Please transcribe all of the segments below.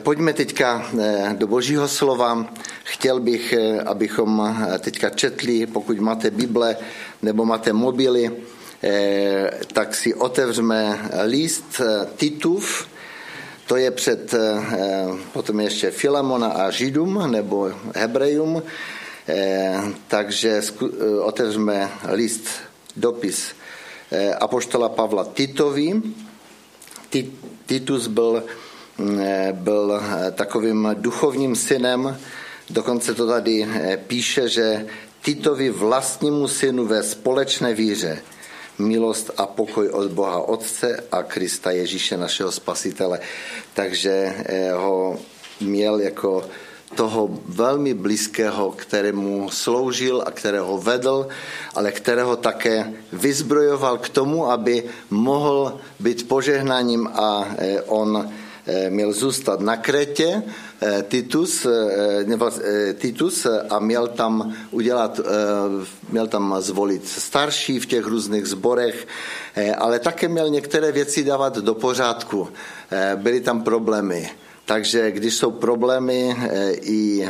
Pojďme teďka eh, do božího slova. Chtěl bych, eh, abychom eh, teďka četli, pokud máte Bible nebo máte mobily, tak si otevřeme list Titův, to je před, potom ještě Filamona a Židům nebo Hebrejům, takže otevřeme list, dopis Apoštola Pavla Titovi. Titus byl byl eh, takovým duchovním synem, dokonce to tady eh, píše, že Titovi vlastnímu synu ve společné víře milost a pokoj od Boha Otce a Krista Ježíše našeho Spasitele. Takže ho měl jako toho velmi blízkého, kterému sloužil a kterého vedl, ale kterého také vyzbrojoval k tomu, aby mohl být požehnáním a on Eh, měl zůstat na Krétě, eh, Titus, eh, Titus a měl tam udělat, měl tam zvolit starší v těch různých zborech, ale také měl některé věci dávat do pořádku. Byly tam problémy. Takže když jsou problémy i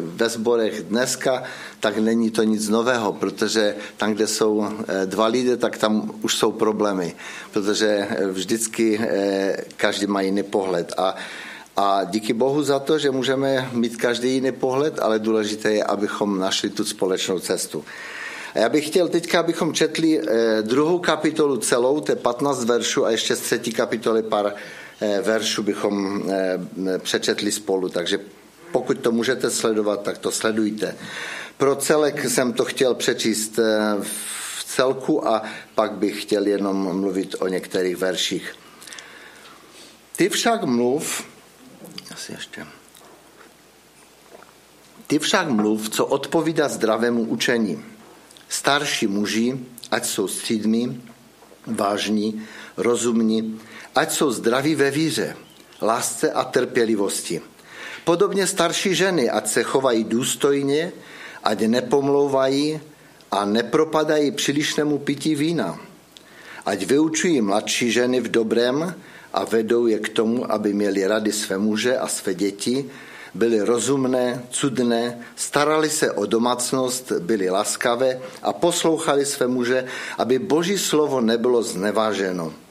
ve sborech dneska, tak není to nic nového, protože tam, kde jsou dva lidé, tak tam už jsou problémy, protože vždycky každý má jiný pohled. A a díky Bohu za to, že můžeme mít každý jiný pohled, ale důležité je, abychom našli tu společnou cestu. A já bych chtěl teďka, abychom četli druhou kapitolu celou, to je 15 veršů a ještě z třetí kapitoly pár veršů bychom přečetli spolu. Takže pokud to můžete sledovat, tak to sledujte. Pro celek jsem to chtěl přečíst v celku a pak bych chtěl jenom mluvit o některých verších. Ty však mluv, asi ještě, ty však mluv, co odpovídá zdravému učení. Starší muži, ať jsou střídmi, vážní, rozumní, ať jsou zdraví ve víře, lásce a trpělivosti. Podobně starší ženy, ať se chovají důstojně, ať nepomlouvají a nepropadají přílišnému pití vína. Ať vyučují mladší ženy v dobrém a vedou je k tomu, aby měli rady své muže a své děti, byli rozumné, cudné, starali se o domácnost, byli laskavé a poslouchali své muže, aby boží slovo nebylo zneváženo.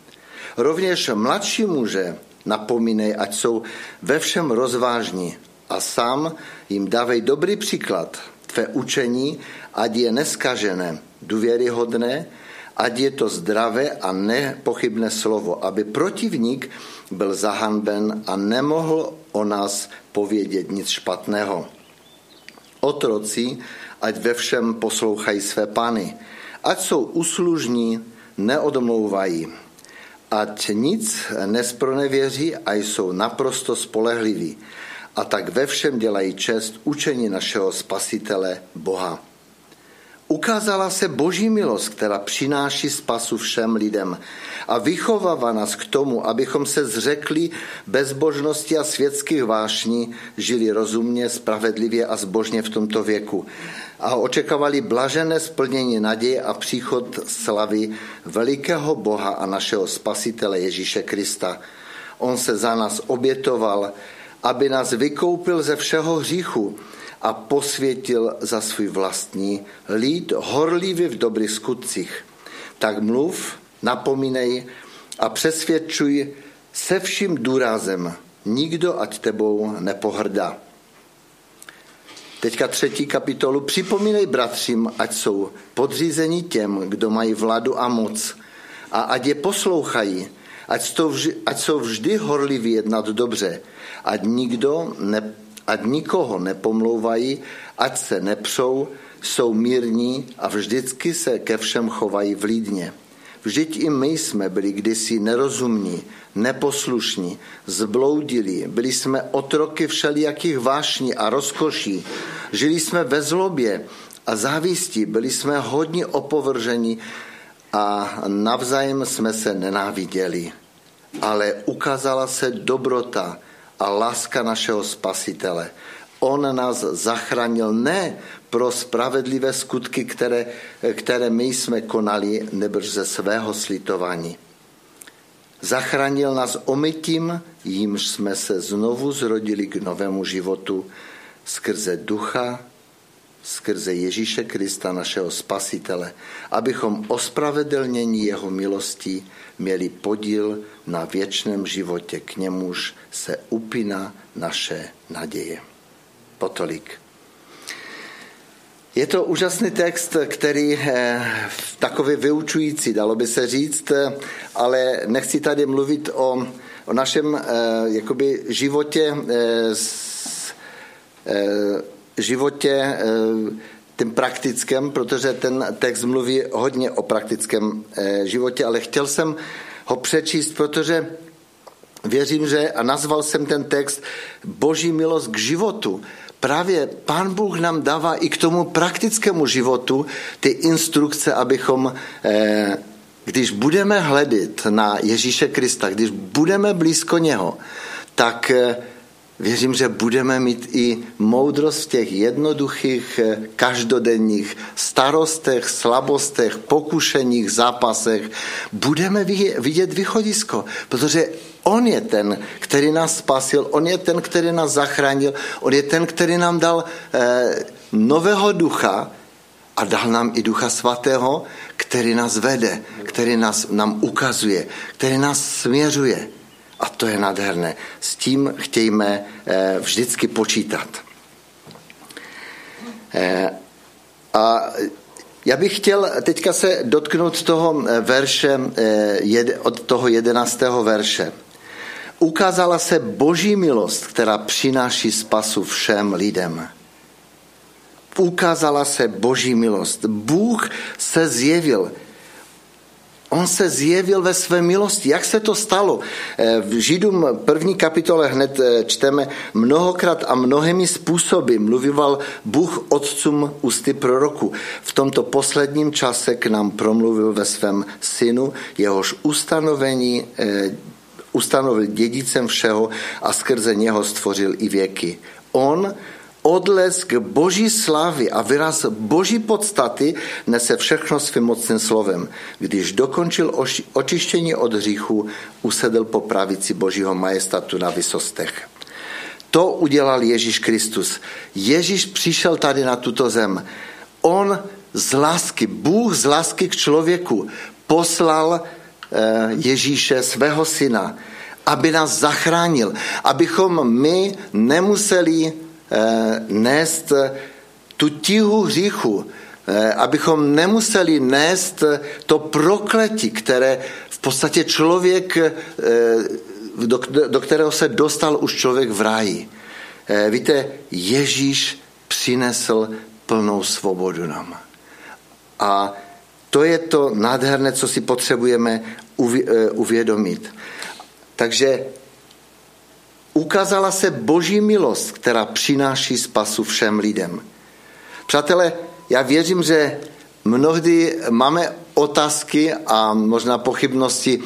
Rovněž mladší muže napomínej, ať jsou ve všem rozvážní a sám jim dávej dobrý příklad. Tvé učení, ať je neskažené, důvěryhodné, ať je to zdravé a nepochybné slovo, aby protivník byl zahanben a nemohl o nás povědět nic špatného. Otroci, ať ve všem poslouchají své pány, ať jsou uslužní, neodmlouvají, ať nic nespronevěří a jsou naprosto spolehliví. A tak ve všem dělají čest učení našeho spasitele Boha. Ukázala se boží milost, která přináší spasu všem lidem a vychovává nás k tomu, abychom se zřekli bezbožnosti a světských vášní, žili rozumně, spravedlivě a zbožně v tomto věku a očekávali blažené splnění naděje a příchod slavy velikého Boha a našeho spasitele Ježíše Krista. On se za nás obětoval, aby nás vykoupil ze všeho hříchu a posvětil za svůj vlastní lid horlivě v dobrých skutcích. Tak mluv, napomínej a přesvědčuj se vším důrazem. Nikdo ať tebou nepohrdá. Teďka třetí kapitolu. Připomínej bratřím, ať jsou podřízeni těm, kdo mají vladu a moc a ať je poslouchají, ať jsou, vždy, ať jsou vždy horliví jednat dobře, ať nikdo ne, ať nikoho nepomlouvají, ať se nepřou, jsou mírní a vždycky se ke všem chovají vlídně. Vždyť i my jsme byli kdysi nerozumní, neposlušní, zbloudili, byli jsme otroky všelijakých vášní a rozkoší, žili jsme ve zlobě a závisti, byli jsme hodně opovrženi a navzájem jsme se nenáviděli. Ale ukázala se dobrota a láska našeho spasitele. On nás zachránil ne pro spravedlivé skutky, které, které my jsme konali, nebo ze svého slitování. Zachránil nás omytím, jímž jsme se znovu zrodili k novému životu skrze ducha, skrze Ježíše Krista, našeho spasitele, abychom ospravedlnění jeho milostí měli podíl na věčném životě, k němuž se upíná naše naděje. Potolik. Je to úžasný text, který je takový vyučující, dalo by se říct, ale nechci tady mluvit o, o našem eh, jakoby, životě, eh, eh, životě tím praktickém, protože ten text mluví hodně o praktickém životě, ale chtěl jsem ho přečíst, protože věřím, že a nazval jsem ten text Boží milost k životu. Právě Pán Bůh nám dává i k tomu praktickému životu ty instrukce, abychom, eh, když budeme hledět na Ježíše Krista, když budeme blízko něho, tak eh, věřím, že budeme mít i moudrost v těch jednoduchých, eh, každodenních starostech, slabostech, pokušeních, zápasech. Budeme vidět východisko, protože On je ten, který nás spasil, On je ten, který nás zachránil, On je ten, který nám dal eh, nového ducha a dal nám i ducha svatého, který nás vede, který nás, nám ukazuje, který nás směřuje. A to je nádherné. S tím chtějme eh, vždycky počítat. Eh, a já bych chtěl teďka se dotknout toho verše, eh, od toho jedenáctého verše ukázala se boží milost, která přináší spasu všem lidem. Ukázala se boží milost. Bůh se zjevil. On se zjevil ve své milosti. Jak se to stalo? Eh, v Židům první kapitole hned eh, čteme mnohokrát a mnohými způsoby mluvival Bůh otcům ústy proroku. V tomto posledním čase k nám promluvil ve svém synu, jehož ustanovení eh, ustanovil dědicem všeho a skrze něho stvořil i věky. On odlesk boží slávy a výraz boží podstaty nese všechno svým mocným slovem. Když dokončil očištění od hříchu, usedl po pravici božího majestatu na vysostech. To udělal Ježíš Kristus. Ježíš přišel tady na tuto zem. On z lásky, Bůh z lásky k člověku poslal Eh, Ježíše, svého syna, aby nás zachránil, abychom my nemuseli nést tu tíhu hříchu, eh, abychom nemuseli nést to prokletí, které v podstatě člověk, do kterého se dostal už člověk v ráji. Víte, Ježíš přinesl plnou svobodu nám. A to je to nádherné, co si potřebujeme eh, uvědomit. Takže ukázala se boží milost, která přináší spasu všem lidem. Přátelé, já věřím, že mnohdy máme otázky a možná pochybnosti,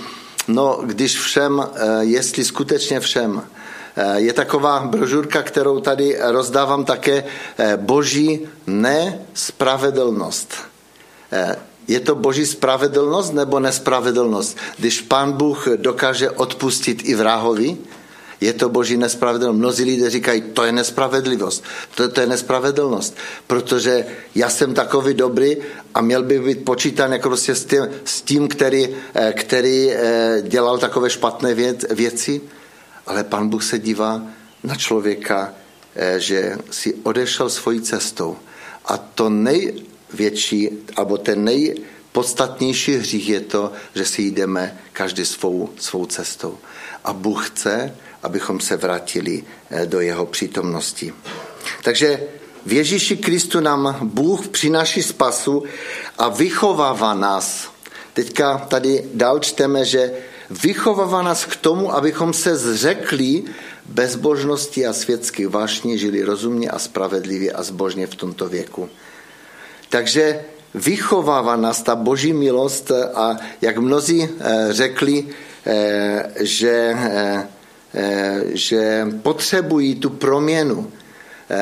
no když všem, eh, jestli skutečně všem. Eh, je taková brožurka, kterou tady rozdávám také, boží nespravedlnost je to boží spravedlnost nebo nespravedlnost? Když pán Bůh dokáže odpustit i vrahovi, je to boží nespravedlnost. Mnozí lidé říkají, to je nespravedlivost, to, to je nespravedlnost, protože já jsem takový dobrý a měl by být počítán jako prostě s tím, s tím který, eh, který eh, dělal takové špatné věci, ale pan Bůh se dívá na člověka, eh, že si odešel svojí cestou. A to nej, větší, alebo ten nejpodstatnější hřích je to, že si jdeme každý svou, svou cestou. A Bůh chce, abychom se vrátili eh, do jeho přítomnosti. Takže v Ježíši Kristu nám Bůh přináší spasu a vychovává nás. Teďka tady dál čteme, že vychovává nás k tomu, abychom se zřekli bezbožnosti a světských vášní, žili rozumně a spravedlivě a zbožně v tomto věku. Takže vychovává nás ta boží milost a jak mnozí eh, řekli, eh, že, že potřebují tu proměnu.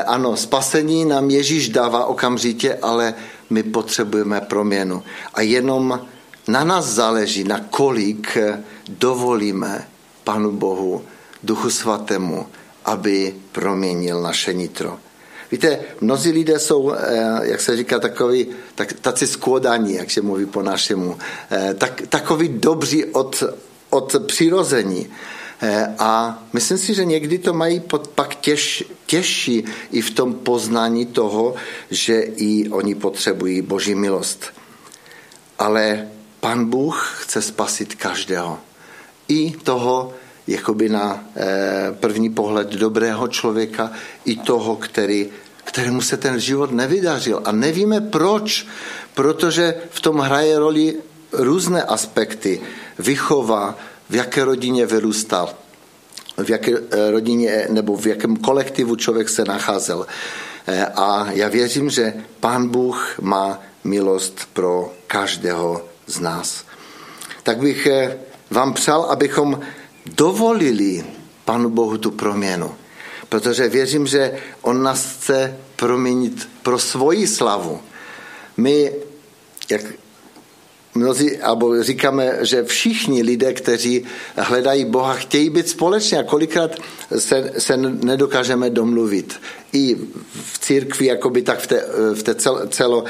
Ano, spasení nám Ježíš dává okamžitě, ale my potřebujeme proměnu. A jenom na nás záleží, na kolik dovolíme Panu Bohu, Duchu Svatému, aby proměnil naše nitro. Víte, mnozí lidé jsou, jak se říká, takový, tak, taci skłodaní, jak se mluví po našemu, tak, takový dobří od, od přirození. A myslím si, že někdy to mají pak těž, těžší i v tom poznání toho, že i oni potřebují Boží milost. Ale Pan Bůh chce spasit každého. I toho, jakoby na první pohled dobrého člověka, i toho, který, kterému se ten život nevydařil. A nevíme proč, protože v tom hraje roli různé aspekty. Vychova, v jaké rodině vyrůstal, v jaké eh, rodině nebo v jakém kolektivu člověk se nacházel. Eh, a já věřím, že Pán Bůh má milost pro každého z nás. Tak bych eh, vám přál, abychom dovolili Panu Bohu tu proměnu. Protože věřím, že On nás chce proměnit pro svoji slavu. My, jak mnozí, alebo říkáme, že všichni lidé, kteří hledají Boha, chtějí být společně a kolikrát se, se nedokážeme domluvit. I v církvi, jakoby tak v té, v té celo, celo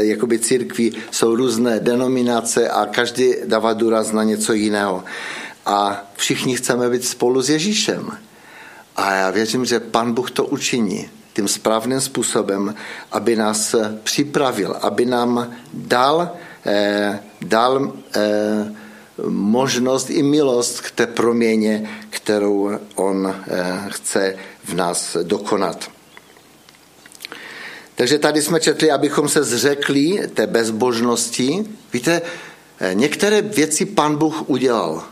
jakoby církvi jsou různé denominace a každý dává důraz na něco jiného. A všichni chceme být spolu s Ježíšem. A já věřím, že Pan Bůh to učiní tím správným způsobem, aby nás připravil, aby nám dal Eh, dal eh, možnost i milost k té proměně, kterou on eh, chce v nás dokonat. Takže tady jsme četli, abychom se zřekli té bezbožnosti. Víte, některé věci pan Bůh udělal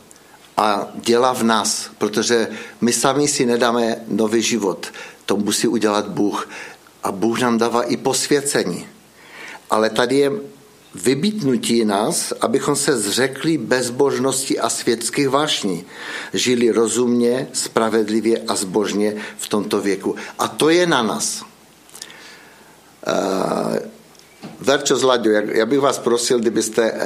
a dělá v nás, protože my sami si nedáme nový život. To musí udělat Bůh. A Bůh nám dává i posvěcení. Ale tady je vybítnutí nás, abychom se zřekli bezbožnosti a světských vášní. Žili rozumně, spravedlivě a zbožně v tomto věku. A to je na nás. Uh, Verčo s Laďo, já bych vás prosil, kdybyste, uh,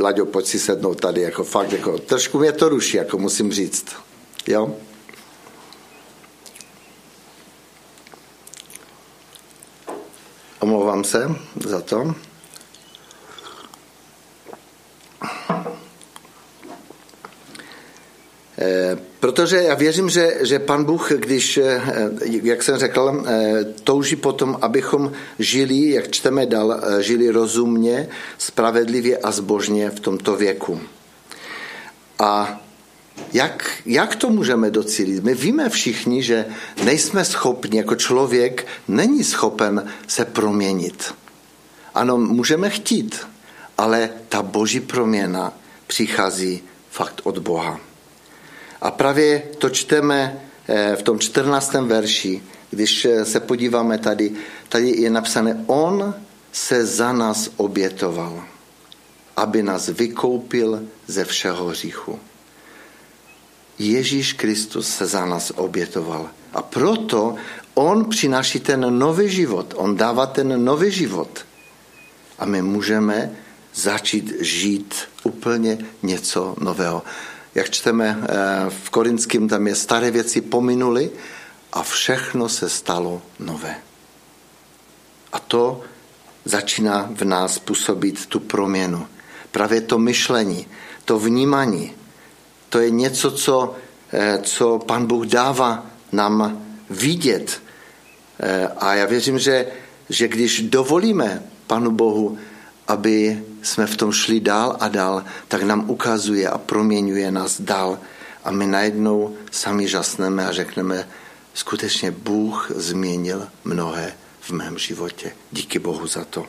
Laďo, pojď si sednout tady, jako fakt, jako, trošku mě to ruší, jako musím říct. Jo? Omlouvám se za to. Protože já věřím, že, že pan Bůh, když, eh, jak jsem řekl, eh, touží potom, abychom žili, jak čteme dál, žili rozumně, spravedlivě a zbožně v tomto věku. A jak, jak to můžeme docílit? My víme všichni, že nejsme schopni, jako člověk není schopen se proměnit. Ano, můžeme chtít, ale ta boží proměna přichází fakt od Boha. A právě to čteme eh, v tom 14. verši, když eh, se podíváme tady, tady je napsané, on se za nás obětoval, aby nás vykoupil ze všeho hříchu. Ježíš Kristus se za nás obětoval. A proto on přináší ten nový život. On dává ten nový život. A my můžeme začít žít úplně něco nového jak čteme eh, v Korinském, tam je staré věci pominuly a všechno se stalo nové. A to začíná v nás působit tu proměnu. Právě to myšlení, to vnímání, to je něco, co, eh, co pan Bůh dává nám vidět. Eh, a já věřím, že, že když dovolíme panu Bohu, aby jsme v tom šli dál a dál, tak nám ukazuje a proměňuje nás dál. A my najednou sami žasneme a řekneme, skutečně Bůh změnil mnohé v mém životě. Díky Bohu za to.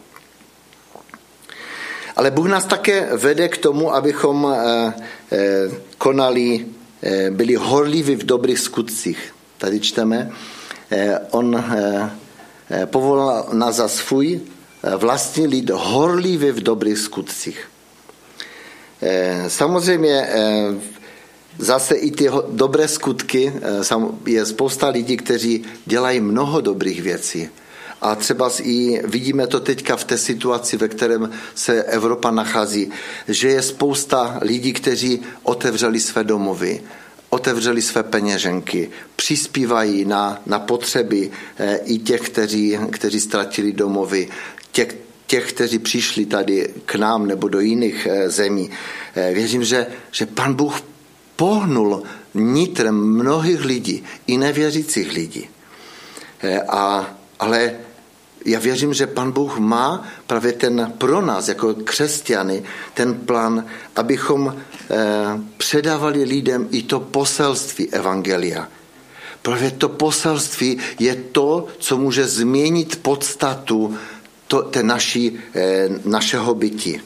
Ale Bůh nás také vede k tomu, abychom eh, eh, konali, eh, byli horliví v dobrých skutcích. Tady čteme, on povolal nás za svůj vlastní lid horlivě v dobrých skutcích. Eh, samozřejmě eh, zase i ty dobré skutky, eh, je spousta lidí, kteří dělají mnoho dobrých věcí, A třeba i vidíme to teďka v té situaci, ve kterém se Evropa nachází, že je spousta lidí, kteří otevřeli své domovy, otevřeli své peněženky, přispívají na, na potřeby i těch, kteří, kteří ztratili domovy, těch, těch, kteří přišli tady k nám nebo do jiných eh, zemí. Eh, věřím, že, že pan Bůh pohnul nitrem mnohých lidí, i nevěřících lidí. A, ale já věřím, že pan Bůh má právě ten pro nás, jako křesťany, ten plán, abychom eh, předávali lidem i to poselství Evangelia. Právě to poselství je to, co může změnit podstatu to, té naší, eh, našeho bytí.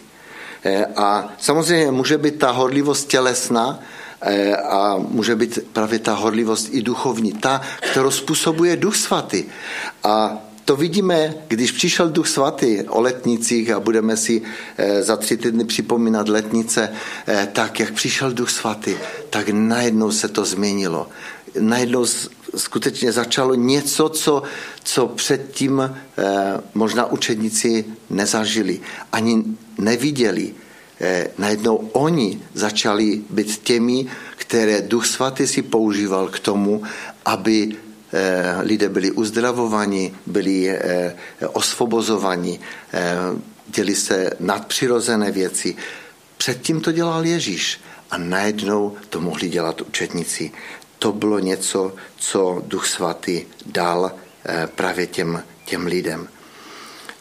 Eh, a samozřejmě může být ta horlivost tělesná, a může být právě ta horlivost i duchovní, ta, kterou způsobuje Duch Svatý. A to vidíme, když přišel Duch Svatý o letnicích a budeme si eh, za tři týdny připomínat letnice, eh, tak jak přišel Duch Svatý, tak najednou se to změnilo. Najednou skutečně začalo něco, co, co předtím eh, možná učedníci nezažili, ani neviděli. Najednou oni začali být těmi, které Duch Svatý si používal k tomu, aby Eh, lidé byli uzdravovaní, byli eh, osvobozovaní, eh, děli se nadpřirozené věci. Předtím to dělal Ježíš a najednou to mohli dělat učetníci. To bylo něco, co Duch Svatý dal právě těm, těm lidem.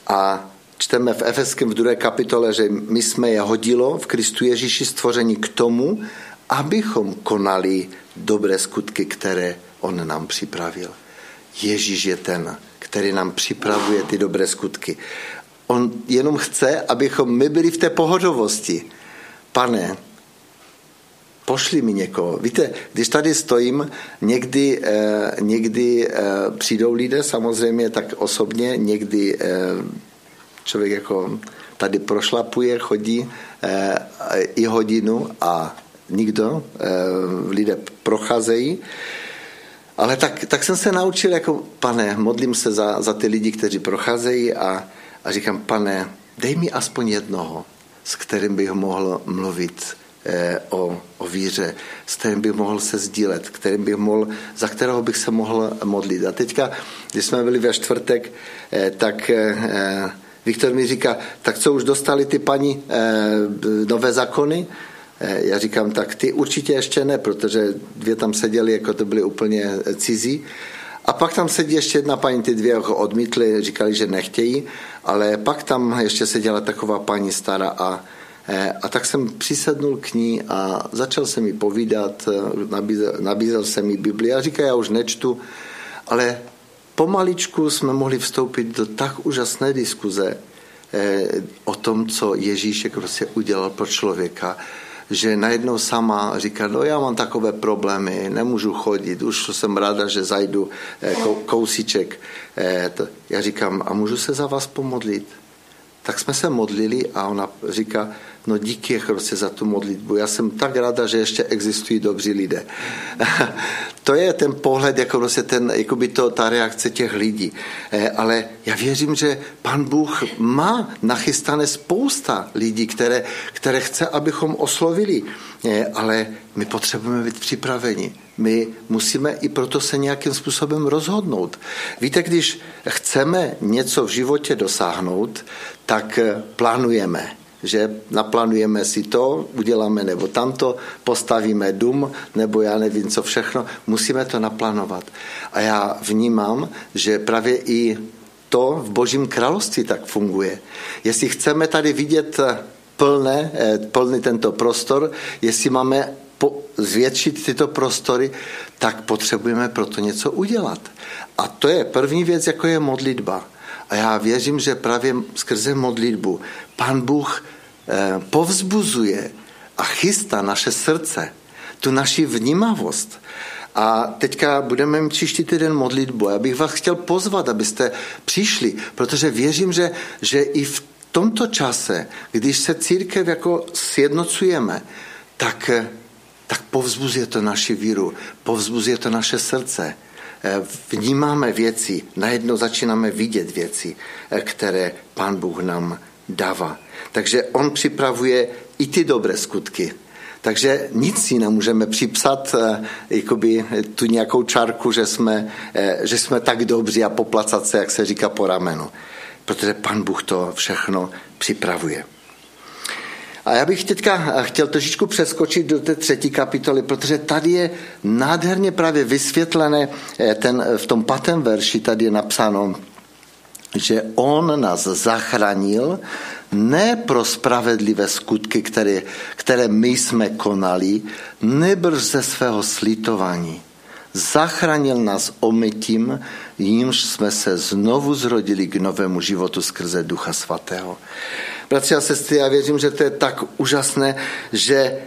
A čteme v Efeském v druhé kapitole, že my jsme je hodilo v Kristu Ježíši stvoření k tomu, abychom konali dobré skutky, které on nám připravil. Ježíš je ten, který nám připravuje ty dobré skutky. On jenom chce, abychom my byli v té pohodovosti. Pane, pošli mi někoho. Víte, když tady stojím, někdy, eh, někdy eh, přijdou lidé, samozřejmě tak osobně, někdy eh, člověk jako tady prošlapuje, chodí eh, i hodinu a nikdo, eh, lidé procházejí. Ale tak, tak jsem se naučil, jako pane, modlím se za, za ty lidi, kteří procházejí a, a říkám, pane, dej mi aspoň jednoho, s kterým bych mohl mluvit o, o víře, s kterým bych mohl se sdílet, kterým bych mohl, za kterého bych se mohl modlit. A teďka, když jsme byli ve čtvrtek, eh, tak eh, Viktor mi říká, tak co už dostali ty paní eh, nové zákony? Eh, já říkám, tak ty určitě ještě ne, protože dvě tam seděly, jako to byly úplně cizí. A pak tam sedí ještě jedna paní, ty dvě jako odmítly, říkali, že nechtějí, ale pak tam ještě seděla taková paní stará a, eh, a tak jsem přisednul k ní a začal jsem mi povídat, eh, nabízel, jsem mi Bibli a říká, já už nečtu, ale pomaličku jsme mohli vstoupit do tak úžasné diskuze o tom, co Ježíš jako prostě udělal pro člověka, že najednou sama říká, no já mám takové problémy, nemůžu chodit, už jsem ráda, že zajdu eh, kousíček. Eh, já říkám, a můžu se za vás pomodlit? Tak jsme se modlili a ona říká, no díky jako prostě za tu modlitbu. Já jsem tak ráda, že ještě existují dobří lidé. to je ten pohled, jako prostě ten, jako by to, ta reakce těch lidí. Eh, ale já věřím, že pan Bůh má nachystané spousta lidí, které, které chce, abychom oslovili. Eh, ale my potřebujeme být připraveni. My musíme i proto se nějakým způsobem rozhodnout. Víte, když chceme něco v životě dosáhnout, tak eh, plánujeme že naplánujeme si to, uděláme nebo tamto, postavíme dům, nebo já nevím co všechno, musíme to naplánovat. A já vnímám, že právě i to v Božím království tak funguje. Jestli chceme tady vidět plné, eh, plný tento prostor, jestli máme po, zvětšit tyto prostory, tak potřebujeme proto něco udělat. A to je první věc, jako je modlitba. A já věřím, že právě skrze modlitbu Pán Bůh eh, povzbuzuje a chystá naše srdce, tu naši vnímavost. A teďka budeme mít příští týden modlitbu. Já bych vás chtěl pozvat, abyste přišli, protože věřím, že, že i v tomto čase, když se církev jako sjednocujeme, tak, tak povzbuzuje to naši víru, povzbuzuje to naše srdce. vnímáme věci, najednou začínáme vidět věci, které Pán Bůh nám dává. Takže on připravuje i ty dobré skutky. Takže nic si nemůžeme připsat jakoby, tu nějakou čárku, že jsme, že jsme tak dobří a poplacat se, jak se říká, po ramenu. Protože pan Bůh to všechno připravuje. A já bych teďka chtěl trošičku přeskočit do té třetí kapitoly, protože tady je nádherně právě vysvětlené eh, ten, v tom patém verši, tady je napsáno, že on nás zachránil ne pro spravedlivé skutky, které, které my jsme konali, nebrž ze svého slitování. Zachránil nás omytím, jímž jsme se znovu zrodili k novému životu skrze Ducha Svatého. Bratři a sestry, já věřím, že to je tak úžasné, že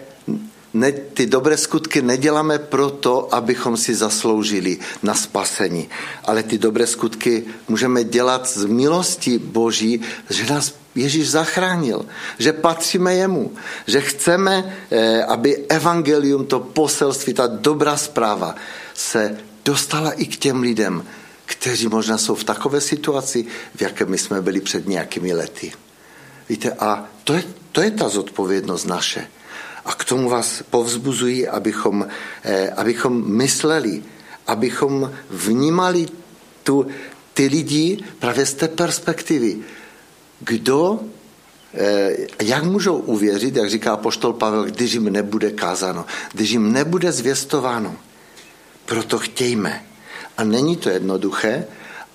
ne, ty dobré skutky neděláme proto, abychom si zasloužili na spasení, ale ty dobré skutky můžeme dělat z milosti Boží, že nás Ježíš zachránil, že patříme jemu, že chceme, eh, aby evangelium, to poselství, ta dobrá zpráva se dostala i k těm lidem, kteří možná jsou v takové situaci, v jaké my jsme byli před nějakými lety. Víte, a to je, to je ta zodpovědnost naše. A k tomu vás povzbuzuji, abychom, eh, abychom mysleli, abychom vnímali tu, ty lidi právě z té perspektivy. Kdo, eh, jak můžou uvěřit, jak říká poštol Pavel, když jim nebude kázáno, když jim nebude zvěstováno. Proto chtějme. A není to jednoduché,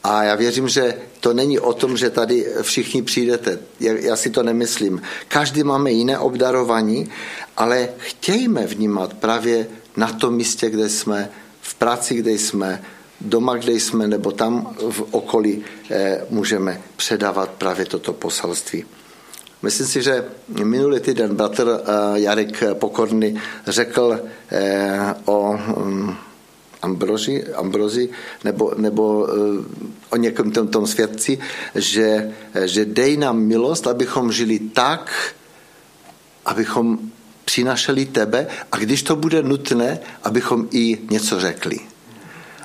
a já věřím, že to není o tom, že tady všichni přijdete. Já si to nemyslím. Každý máme jiné obdarování, ale chtějme vnímat právě na tom místě, kde jsme, v práci, kde jsme, doma, kde jsme, nebo tam v okolí eh, můžeme předávat právě toto poselství. Myslím si, že minulý týden bratr eh, Jarek Pokorný řekl eh, o Ambroži, Ambrozi nebo, nebo eh, o někom tom, tom svědci, že, že dej nám milost, abychom žili tak, abychom přinašeli tebe a když to bude nutné, abychom i něco řekli.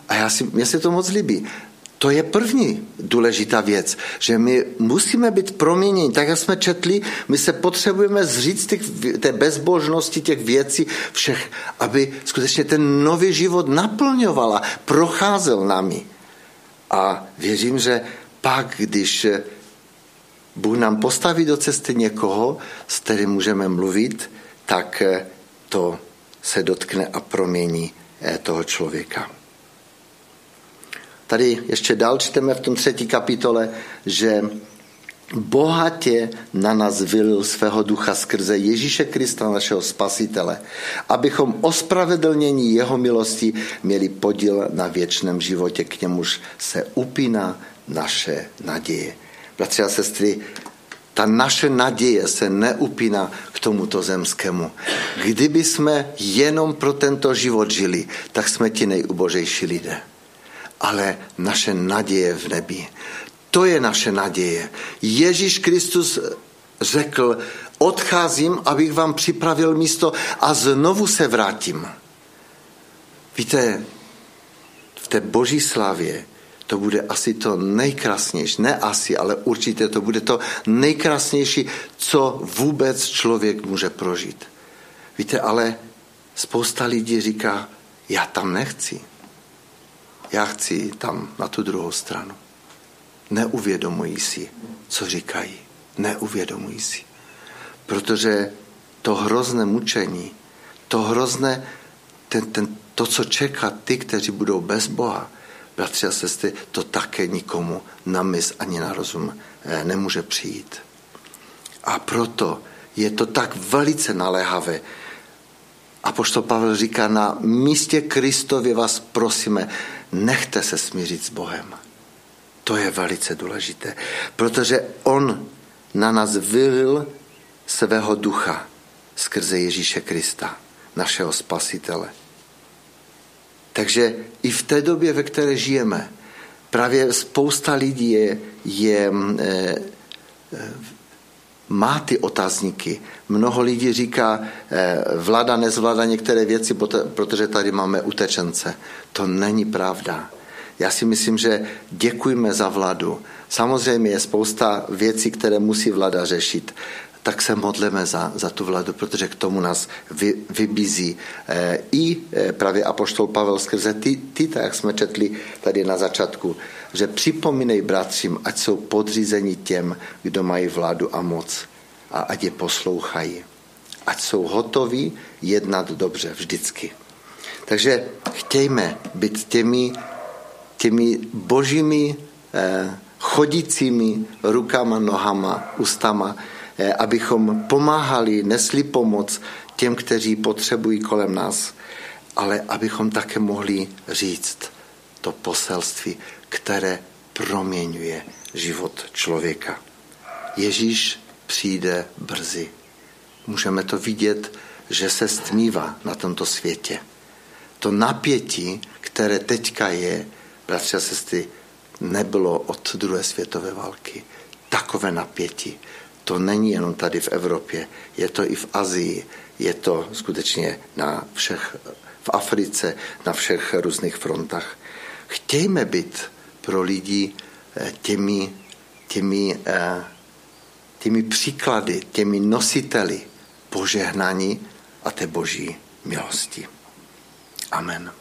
A já si, mě se to moc líbí. To je první důležitá věc, že my musíme být proměněni. Tak, jak jsme četli, my se potřebujeme zříct těch, té bezbožnosti, těch věcí, všech, aby skutečně ten nový život naplňovala, procházel nami. A věřím, že pak, když Bůh nám postaví do cesty někoho, s kterým můžeme mluvit, tak to se dotkne a promění eh, toho člověka. Tady ještě dál čteme v tom třetí kapitole, že bohatě na nás vylil svého ducha skrze Ježíše Krista, našeho spasitele, abychom ospravedlnění jeho milosti měli podíl na věčném životě, k němuž se upíná naše naděje. Bratři a sestry, ta naše naděje se neupíná k tomuto zemskému. Kdyby jsme jenom pro tento život žili, tak jsme ti nejubožejší lidé ale naše naděje v nebi. To je naše naděje. Ježíš Kristus řekl, odcházím, abych vám připravil místo a znovu se vrátím. Víte, v té boží slavě to bude asi to nejkrásnější, ne asi, ale určitě to bude to nejkrásnější, co vůbec člověk může prožít. Víte, ale spousta lidí říká, já tam nechci já chci tam na tu druhou stranu. Neuvědomují si, co říkají. Neuvědomují si. Protože to hrozné mučení, to hrozné, ten, ten, to, co čeká ty, kteří budou bez Boha, bratři a sestry, to také nikomu na mysl ani na rozum eh, nemůže přijít. A proto je to tak velice naléhavé. A poštol Pavel říká, na místě Kristově vás prosíme, nechte se smířit s Bohem. To je velice důležité, protože On na nás vylil svého ducha skrze Ježíše Krista, našeho spasitele. Takže i v té době, ve které žijeme, právě spousta lidí je, je e, má ty otázníky. Mnoho lidí říká, eh, vláda nezvládá některé věci, protože tady máme utečence. To není pravda. Já si myslím, že děkujeme za vládu. Samozřejmě je spousta věcí, které musí vláda řešit, tak se modleme za, za tu vládu, protože k tomu nás vy, vybízí e, i e, právě apoštol Pavel skrze ty, ty, jak jsme četli tady na začátku, že připomínej bratřím, ať jsou podřízeni těm, kdo mají vládu a moc a ať je poslouchají. Ať jsou hotoví jednat dobře vždycky. Takže chtějme být těmi, těmi božími eh, chodícími rukama, nohama, ústama, eh, abychom pomáhali, nesli pomoc těm, kteří potřebují kolem nás, ale abychom také mohli říct to poselství, které proměňuje život člověka. Ježíš přijde brzy. Můžeme to vidět, že se stmívá na tomto světě. To napětí, které teďka je, bratři a sestry, nebylo od druhé světové války. Takové napětí. To není jenom tady v Evropě, je to i v Azii, je to skutečně na všech, v Africe, na všech různých frontách. Chtějme být pro lidi eh, těmi, těmi, eh, těmi příklady, těmi nositeli požehnání a té boží milosti. Amen.